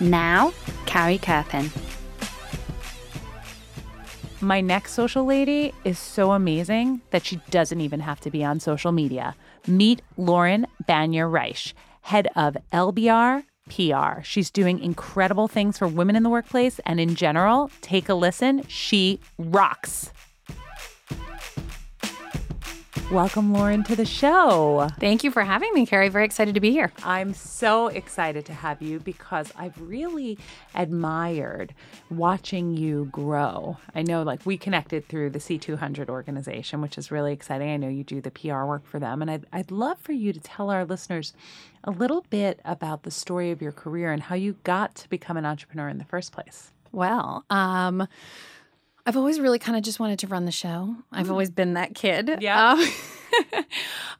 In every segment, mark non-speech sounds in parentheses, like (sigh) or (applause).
Now, Carrie Kerpen. My next social lady is so amazing that she doesn't even have to be on social media. Meet Lauren Banya Reich, head of LBR PR. She's doing incredible things for women in the workplace and in general. Take a listen. She rocks. Welcome, Lauren, to the show. Thank you for having me, Carrie. Very excited to be here. I'm so excited to have you because I've really admired watching you grow. I know, like, we connected through the C200 organization, which is really exciting. I know you do the PR work for them. And I'd, I'd love for you to tell our listeners a little bit about the story of your career and how you got to become an entrepreneur in the first place. Well, um, I've always really kind of just wanted to run the show. I've always been that kid. Yeah. Um, (laughs)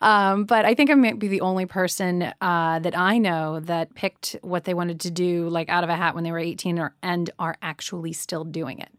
um, but I think I might be the only person uh, that I know that picked what they wanted to do, like out of a hat when they were 18 or, and are actually still doing it.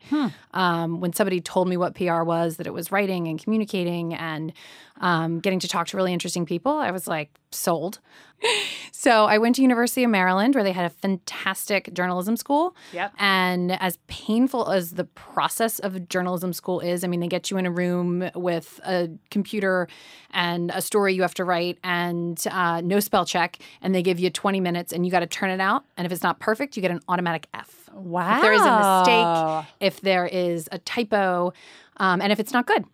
Um, when somebody told me what PR was, that it was writing and communicating and um, getting to talk to really interesting people, I was like, sold. (laughs) so I went to University of Maryland where they had a fantastic journalism school. Yep. And as painful as the process of journalism school is, I mean, they get you in a room with a computer and a story you have to write and uh, no spell check, and they give you 20 minutes and you got to turn it out. And if it's not perfect, you get an automatic F. Wow. If there is a mistake, if there is a typo, um, and if it's not good.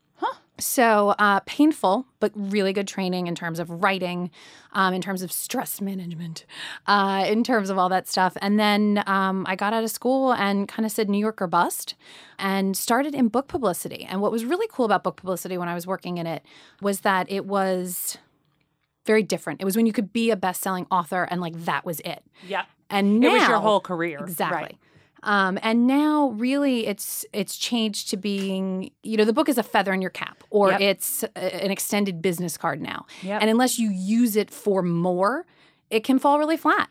So uh, painful, but really good training in terms of writing, um, in terms of stress management, uh, in terms of all that stuff. And then um, I got out of school and kind of said New York or bust and started in book publicity. And what was really cool about book publicity when I was working in it was that it was very different. It was when you could be a best selling author and like that was it. Yeah. And now, it was your whole career. Exactly. Right. Um, and now, really, it's it's changed to being, you know, the book is a feather in your cap, or Yep. it's a- an extended business card now. Yep. And unless you use it for more, it can fall really flat.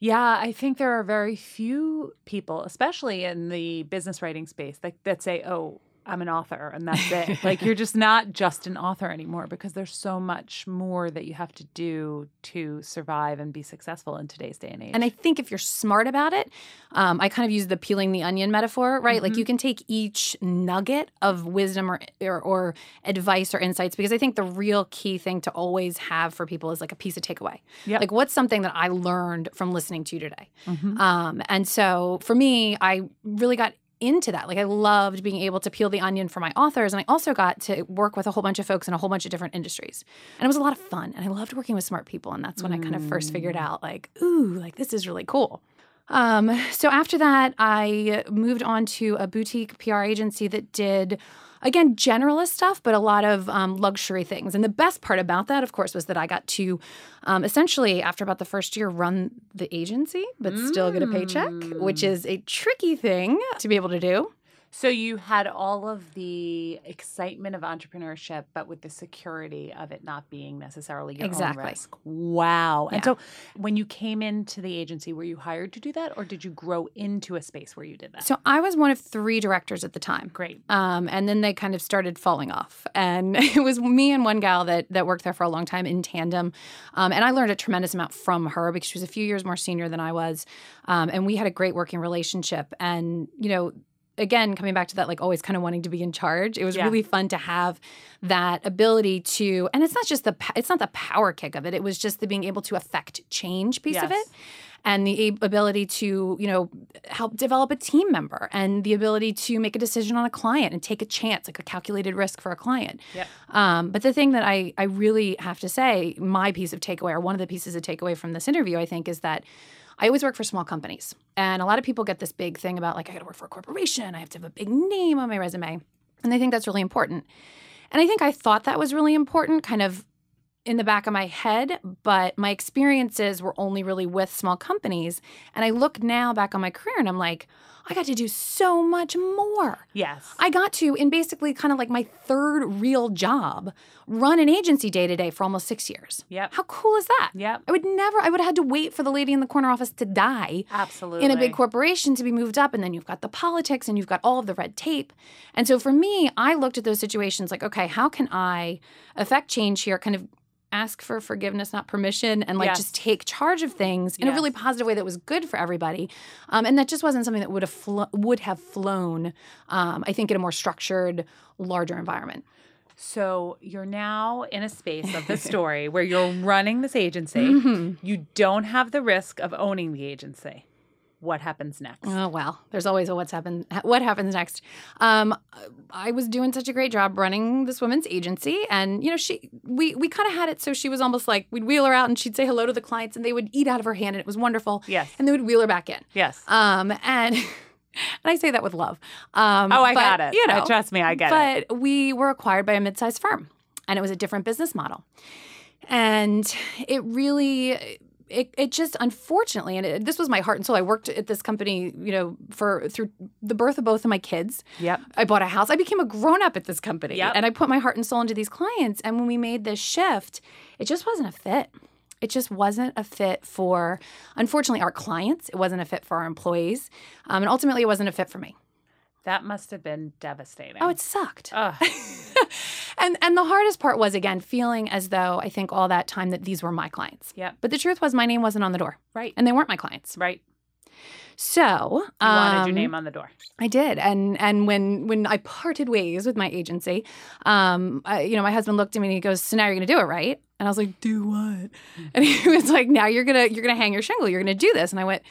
Yeah, I think there are very few people, especially in the business writing space, that, that say, oh, I'm an author and that's it. (laughs) like you're just not just an author anymore because there's so much more that you have to do to survive and be successful in today's day and age. And I think if you're smart about it, um, I kind of use the peeling the onion metaphor, right? Mm-hmm. Like you can take each nugget of wisdom or, or or advice or insights because I think the real key thing to always have for people is like a piece of takeaway. Yep. Like what's something that I learned from listening to you today? Mhm. Um, and so for me, I really got into that. Like I loved being able to peel the onion for my authors, and I also got to work with a whole bunch of folks in a whole bunch of different industries, and it was a lot of fun. And I loved working with smart people, and that's when I kind of first figured out like, ooh, like this is really cool. Um, so after that, I moved on to a boutique PR agency that did, again, generalist stuff, but a lot of um, luxury things. And the best part about that, of course, was that I got to um, essentially, after about the first year, run the agency, but still get a paycheck, which is a tricky thing to be able to do. So you had all of the excitement of entrepreneurship, but with the security of it not being necessarily your Exactly. own risk. Wow. And so when you came into the agency, were you hired to do that or did you grow into a space where you did that? So I was one of three directors at the time. Great. Um, and then they kind of started falling off. And (laughs) it was me and one gal that that worked there for a long time in tandem. Um, and I learned a tremendous amount from her because she was a few years more senior than I was. Um, and we had a great working relationship. And, you know, again, coming back to that, like always kind of wanting to be in charge, it was Yeah. really fun to have that ability to, and it's not just the, it's not the power kick of it. It was just the being able to affect change piece of it. and the ability to, you know, help develop a team member and the ability to make a decision on a client and take a chance, like a calculated risk for a client. Yep. Um, but the thing that I, I really have to say, my piece of takeaway, or one of the pieces of takeaway from this interview, I think, is that I always work for small companies. And a lot of people get this big thing about, like, I got to work for a corporation, I have to have a big name on my resume. And they think that's really important. And I think I thought that was really important, kind of in the back of my head, but my experiences were only really with small companies. And I look now back on my career and I'm like, I got to do so much more. Yes. I got to, in basically kind of like my third real job, run an agency day to day for almost six years. Yep. How cool is that? Yep. I would never, I would have had to wait for the lady in the corner office to die Absolutely. in a big corporation to be moved up and then you've got the politics and you've got all of the red tape and so for me i looked at those situations like okay how can i affect change here kind of ask for forgiveness not permission and like Yes. just take charge of things in a really positive way that was good for everybody um, and that just wasn't something that would have flo- would have flown um, i think in a more structured larger environment So you're now in a space of the (laughs) story where you're running this agency. Mm-hmm. You don't have the risk of owning the agency. What happens next? Oh well, there's always a what's happened. What happens next? Um, I was doing such a great job running this women's agency, and you know, she we we kind of had it so she was almost like we'd wheel her out and she'd say hello to the clients, and they would eat out of her hand, and it was wonderful. Yes. and they would wheel her back in. yes. Um, and (laughs) and I say that with love. Um, oh, I but, got it. You know, trust me, I get it. but we were acquired by a mid-sized firm, and it was a different business model, and it really. It, it just unfortunately and it, this was my heart and soul i worked at this company you know for through the birth of both of my kids. Yep. i bought a house. I became a grown-up at this company. Yep. and i put my heart and soul into these clients. And when we made this shift it just wasn't a fit. It just wasn't a fit for unfortunately our clients. It wasn't a fit for our employees. Um, and ultimately it wasn't a fit for me. That must have been devastating. oh it sucked. Ugh. (laughs) and and the hardest part was again feeling as though I think all that time that these were my clients. Yeah. But the truth was my name wasn't on the door, Right. and they weren't my clients. Right. So You wanted your um, name on the door. I did, and and when when I parted ways with my agency, um, I, you know, my husband looked at me and he goes, "So now you're going to do it, right?" And I was like, "Do what?" And he (laughs) was like, "Now you're gonna you're gonna hang your shingle. You're gonna do this." And I went.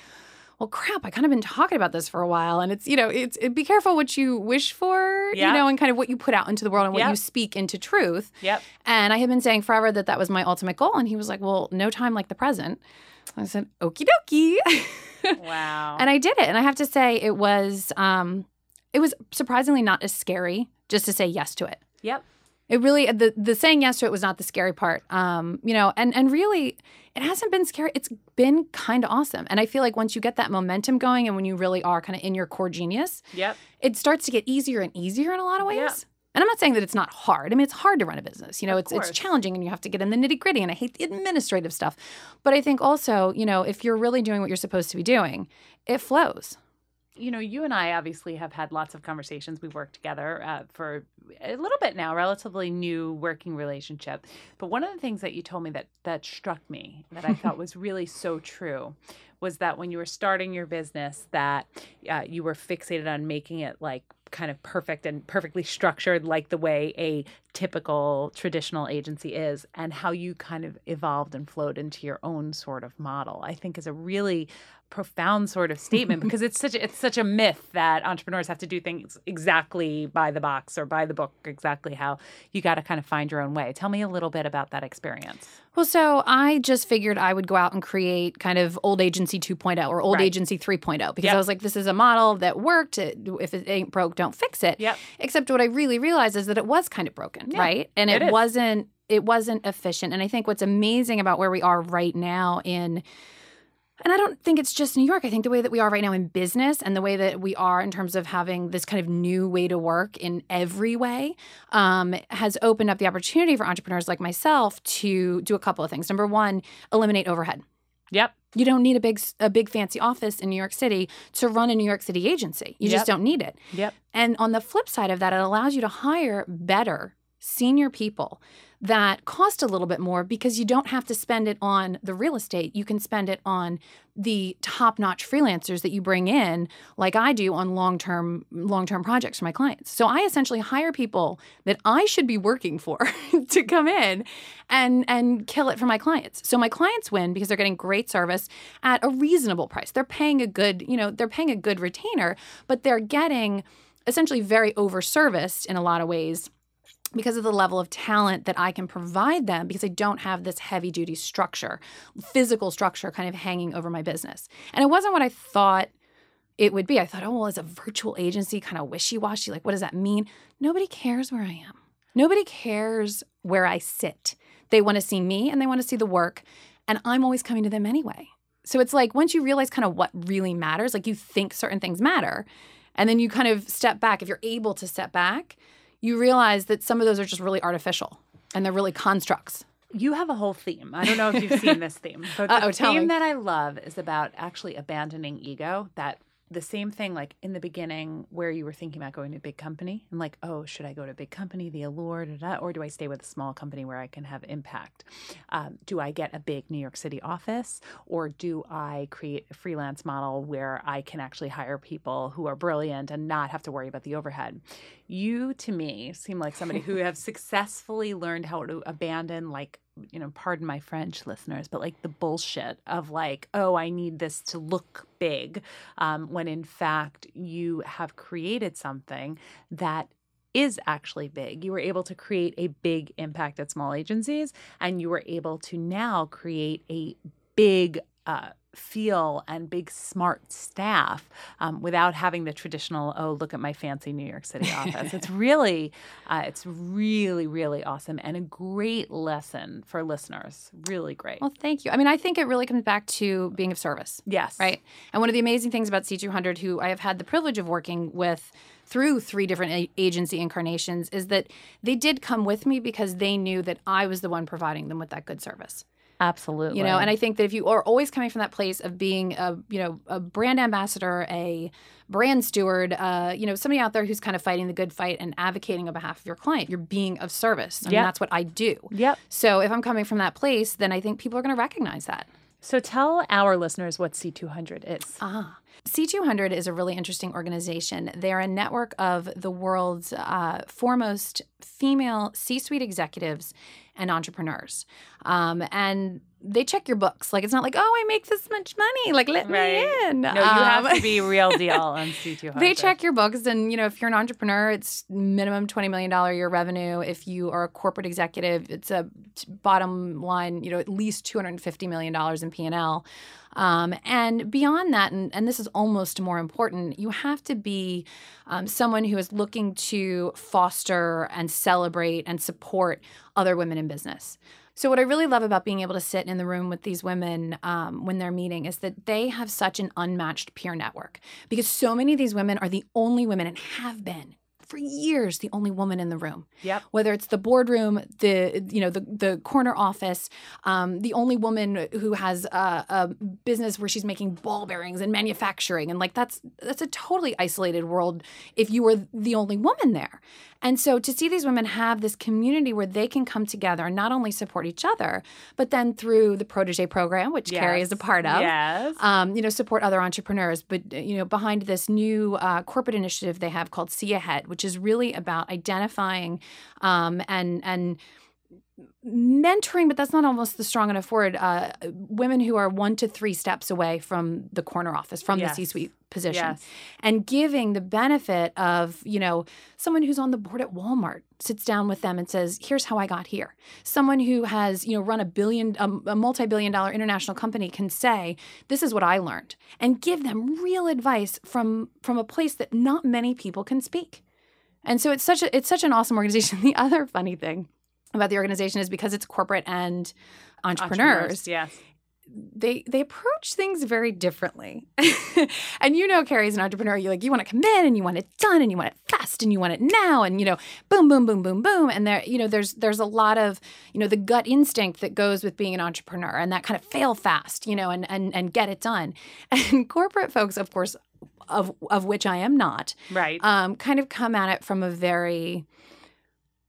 Well, crap! I kind of been talking about this for a while, and it's you know, it's it, be careful what you wish for, Yeah. you know, and kind of what you put out into the world and what Yep. you speak into truth. Yep. And I had been saying forever that that was my ultimate goal. And he was like, well, no time like the present. I said, okie dokie. (laughs) Wow. and I did it. And I have to say, it was, um, it was surprisingly not as scary just to say yes to it. yep. It really the the saying yes to it was not the scary part. Um, you know, and and really it hasn't been scary. It's been kind of awesome. And I feel like once you get that momentum going and when you really are kind of in your core genius, Yep. it starts to get easier and easier in a lot of ways. Yeah. And I'm not saying that it's not hard. I mean, it's hard to run a business. You know, Of it's it's challenging and you have to get in the nitty gritty. And I hate the administrative stuff. But I think also, you know, if you're really doing what you're supposed to be doing, it flows. You know, you and I obviously have had lots of conversations. We've worked together uh, for a little bit now, relatively new working relationship. But one of the things that you told me that that struck me that I thought (laughs) was really so true was that when you were starting your business, that uh, you were fixated on making it like kind of perfect and perfectly structured like the way a typical traditional agency is and how you kind of evolved and flowed into your own sort of model i think is a really profound sort of statement because it's such a, it's such a myth that entrepreneurs have to do things exactly by the box or by the book exactly how you got to kind of find your own way tell me a little bit about that experience Well, so I just figured I would go out and create kind of old agency 2.0 or old Right. agency 3.0 because Yep. I was like, this is a model that worked. If it ain't broke, don't fix it. Yep. Except what I really realized is that it was kind of broken, Yeah, right? And it it, wasn't it wasn't efficient. And I think what's amazing about where we are right now in and I don't think it's just New York. I think the way that we are right now in business and the way that we are in terms of having this kind of new way to work in every way um, has opened up the opportunity for entrepreneurs like myself to do a couple of things. Number one, eliminate overhead. yep You don't need a big a big fancy office in New York City to run a New York City agency. You Yep. just don't need it. yep And on the flip side of that, it allows you to hire better senior people that cost a little bit more because you don't have to spend it on the real estate. You can spend it on the top-notch freelancers that you bring in, like I do on long-term long-term projects for my clients. So I essentially hire people that I should be working for (laughs) to come in and and kill it for my clients. So my clients win because they're getting great service at a reasonable price. They're paying a good, you know, they're paying a good retainer, but they're getting essentially very overserviced in a lot of ways because of the level of talent that I can provide them because I don't have this heavy duty structure, physical structure kind of hanging over my business. And it wasn't what I thought it would be. I thought, oh, well, as a virtual agency, kind of wishy washy. Like, what does that mean? Nobody cares where I am. Nobody cares where I sit. They want to see me and they want to see the work. And I'm always coming to them anyway. So it's like once you realize kind of what really matters, like you think certain things matter, and then you kind of step back, if you're able to step back, you realize that some of those are just really artificial and they're really constructs. You have a whole theme. I don't know if you've seen (laughs) this theme. But the theme me. that I love is about actually abandoning ego. That the same thing like in the beginning where you were thinking about going to a big company and like, oh, should I go to a big company, the allure, da, da, or do I stay with a small company where I can have impact? Um, do I get a big New York City office or do I create a freelance model where I can actually hire people who are brilliant and not have to worry about the overhead? You, to me, seem like somebody who have (laughs) successfully learned how to abandon like you know, pardon my French listeners, but like the bullshit of like, oh, I need this to look big, um, when in fact you have created something that is actually big. You were able to create a big impact at small agencies, and you were able to now create a big uh, feel and big smart staff um, without having the traditional oh look at my fancy new york city office it's (laughs) really uh, it's really really awesome and a great lesson for listeners really great Well, thank you. I mean, I think it really comes back to being of service. yes right? And one of the amazing things about C200, who I have had the privilege of working with through three different agency incarnations, is that they did come with me because they knew that I was the one providing them with that good service. Absolutely You know, and I think that if you are always coming from that place of being a, you know, a brand ambassador, a brand steward, uh, you know, somebody out there who's kind of fighting the good fight and advocating on behalf of your client, you're being of service. And Yep. that's what I do. yep So if I'm coming from that place, then I think people are going to recognize that. so tell our listeners what c200 is Ah. C200 is a really interesting organization. They're a network of the world's uh, foremost female C suite executives and entrepreneurs. Um, and they check your books. Like, it's not like, oh, I make this much money. Like, let Right. me in. no you have Um, to be real deal (laughs) on c200 They check your books, and you know if you're an entrepreneur, it's minimum twenty million dollar year revenue. If you are a corporate executive, it's a bottom line, you know, at least two hundred and fifty million dollars in P and L. Um, and beyond that, and, and this is almost more important, you have to be um, someone who is looking to foster and celebrate and support other women in business. So, what I really love about being able to sit in the room with these women um, when they're meeting is that they have such an unmatched peer network because so many of these women are the only women and have been for years the only woman in the room Yep. whether it's the boardroom the you know the, the corner office um, the only woman who has a, a business where she's making ball bearings and manufacturing and like that's that's a totally isolated world if you were the only woman there and so to see these women have this community where they can come together and not only support each other but then through the protege program which carrie is a part of yes um, you know, support other entrepreneurs. But you know, behind this new uh, corporate initiative they have called See Ahead, which is really about identifying um, and and mentoring, but that's not almost the strong enough word. Uh, women who are one to three steps away from the corner office, from Yes. the C-suite position, Yes. and giving the benefit of you know someone who's on the board at Walmart sits down with them and says, "Here's how I got here." Someone who has you know run a billion, um, a multi-billion dollar international company can say, "This is what I learned," and give them real advice from from a place that not many people can speak. And so it's such a it's such an awesome organization. (laughs) The other funny thing about the organization is because it's corporate and entrepreneurs, yes they they approach things very differently. (laughs) and you know, Carrie, as an entrepreneur, you like you want to come in and you want it done and you want it fast and you want it now and you know, boom, boom, boom, boom, boom. And there, you know, there's there's a lot of you know the gut instinct that goes with being an entrepreneur and that kind of fail fast, you know, and and and get it done. (laughs) And corporate folks, of course, of of which I am not, right um, kind of come at it from a very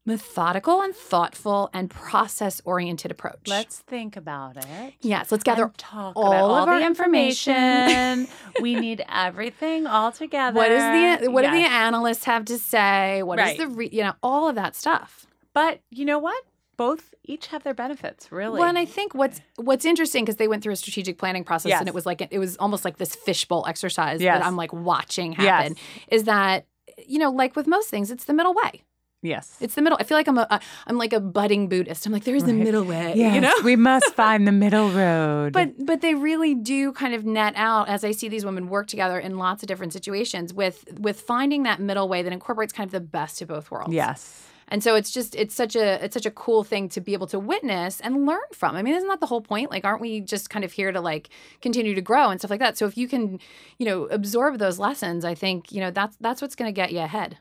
methodical and thoughtful and process oriented approach. Let's think about it. yes, let's gather all about of all our the information. (laughs) we need everything all together. what is the what do the analysts have to say? What is Right. the re, you know all of that stuff. But you know what? Both each have their benefits, really. Well, and I think what's what's interesting because they went through a strategic planning process Yes. and it was like it was almost like this fishbowl exercise Yes. that I'm like watching Yes. happen. Is that you know like with most things, it's the middle way. yes. It's the middle. I feel like I'm a, I'm like a budding Buddhist. I'm like there's the Right. middle way. Yes, You know. we must (laughs) find the middle road. But but they really do kind of net out as I see these women work together in lots of different situations with with finding that middle way that incorporates kind of the best of both worlds. yes. And so it's just it's such a it's such a cool thing to be able to witness and learn from. I mean, isn't that the whole point? Like aren't we just kind of here to like continue to grow and stuff like that? So if you can, you know, absorb those lessons, I think, you know, that's that's what's going to get you ahead.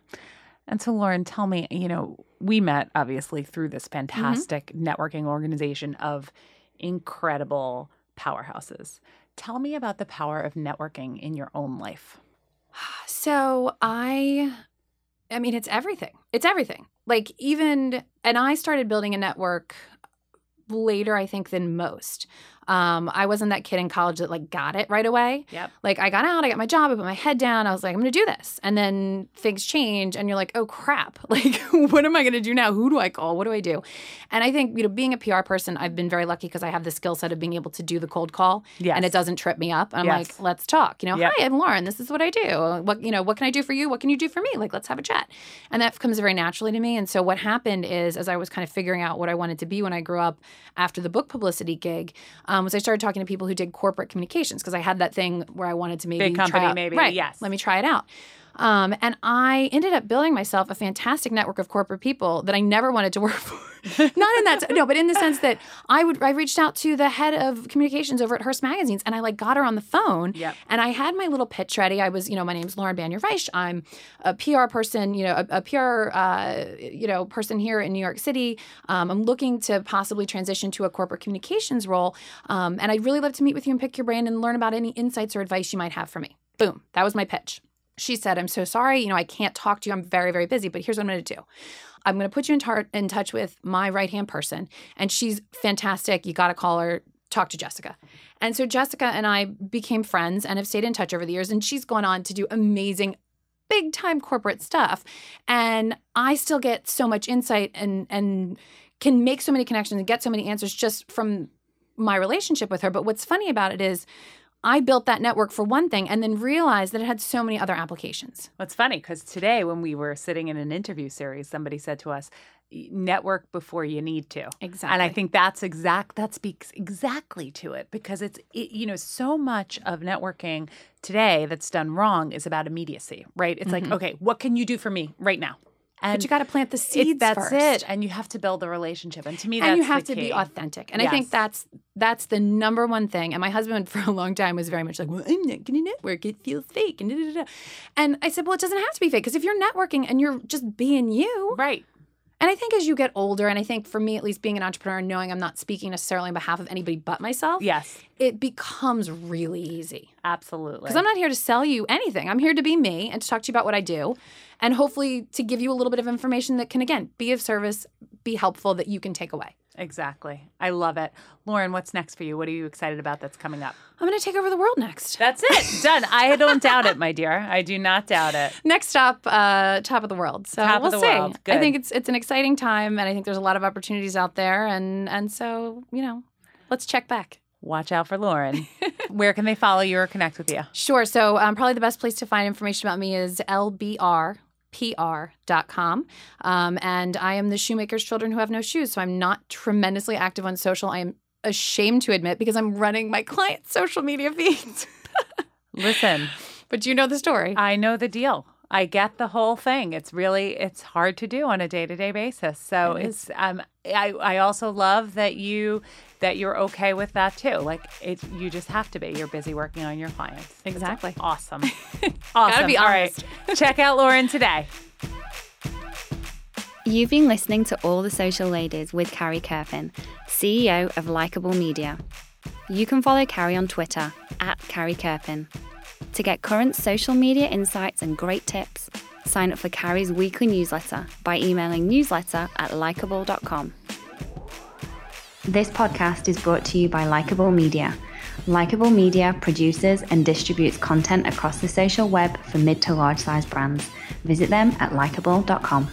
And so, Lauren, tell me, you know, we met obviously through this mm-hmm. fantastic networking organization of incredible powerhouses. Tell me about the power of networking in your own life. (sighs) So I I mean it's everything. It's everything. Like even and I started building a network later I think than most. Um, I wasn't that kid in college that like got it right away. Yep. Like I got out, I got my job, I put my head down. I was like, I'm gonna do this. And then things change and you're like, oh crap. (laughs) Like, what am I gonna do now? Who do I call? What do I do? And I think, you know, being a PR person, I've been very lucky because I have the skill set of being able to do the cold call Yes. and it doesn't trip me up. And I'm Yes. like, let's talk. You know, Yep. hi, I'm Lauren. This is what I do. What you know, what can I do for you? What can you do for me? Like, let's have a chat. And that comes very naturally to me. And so what happened is, as I was kind of figuring out what I wanted to be when I grew up after the book publicity gig, um, Um, was I started talking to people who did corporate communications because I had that thing where I wanted to maybe Big try company, out- maybe, right? yes. Let me try it out. Um, and I ended up building myself a fantastic network of corporate people that I never wanted to work (laughs) for. Not in that no, but in the sense that I would I reached out to the head of communications over at Hearst Magazines and I like got her on the phone Yep. and I had my little pitch ready. I was, you know, my name's Lauren Banyer Reich. I'm a PR person, you know, a, a PR, uh, you know, person here in New York City. Um, I'm looking to possibly transition to a corporate communications role, um, and I'd really love to meet with you and pick your brain and learn about any insights or advice you might have for me. Boom, that was my pitch. She said, "I'm so sorry, you know, I can't talk to you. I'm very, very busy. But here's what I'm going to do." I'm going to put you in, tar- in touch with my right hand person, and she's fantastic. You got to call her, talk to Jessica. And so Jessica and I became friends and have stayed in touch over the years. And she's gone on to do amazing, big time corporate stuff. And I still get so much insight and and can make so many connections and get so many answers just from my relationship with her. But what's funny about it is I built that network for one thing and then realized that it had so many other applications. What's funny because today, when we were sitting in an interview series, somebody said to us, "Network before you need to." Exactly. And I think that's exact. That speaks exactly to it because it's it, you know so much of networking today that's done wrong is about immediacy, right? It's like, mm-hmm. okay, what can you do for me right now? And but you got to plant the it- seeds that's first. it, and you have to build the relationship. And to me, that's and you have to be authentic. And I think that's that's the number one thing. And my husband (laughs) for a long time was very much like, "Well, I'm not going to network. It feels fake." And da, da, da. and I said, "Well, it doesn't have to be fake because if you're networking and you're just being you, right. And I think as you get older, and I think for me at least, being an entrepreneur, and knowing I'm not speaking necessarily on behalf of anybody but myself, Yes, it becomes really easy. absolutely. Because I'm not here to sell you anything. I'm here to be me and to talk to you about what I do, and hopefully to give you a little bit of information that can again be of service, be helpful that you can take away. Exactly. I love it, Lauren. What's next for you? What are you excited about that's coming up? I'm going to take over the world next. That's it. (laughs) Done. I don't doubt it, my dear. I do not doubt it. Next stop, uh, top of the world. So Top we'll the see. world. I think it's it's an exciting time, and I think there's a lot of opportunities out there, and and so you know, let's check back. Watch out for Lauren. (laughs) Where can they follow you or connect with you? Sure. So um, probably the best place to find information about me is lbrpr.com. Um, and I am the shoemaker's children who have no shoes. So I'm not tremendously active on social. I am ashamed to admit because I'm running my client's social media feeds. (laughs) Listen, but you know the story. I know the deal. I get the whole thing. It's really it's hard to do on a day to day basis. So It it's um I I also love that you that you're okay with that too. Like it you just have to be. You're busy working on your clients. It's Exactly. awesome. (laughs) awesome. be All right. (laughs) Check out Lauren today. You've been listening to All the Social Ladies with Carrie Kerpen, CEO of Likeable Media. You can follow Carrie on Twitter at Carrie Kerpen. To get current social media insights and great tips, Sign up for Carrie's weekly newsletter by emailing newsletter at likeable.com. This podcast is brought to you by Likeable Media. Likeable Media produces and distributes content across the social web for mid to large size brands. Visit them at likeable.com.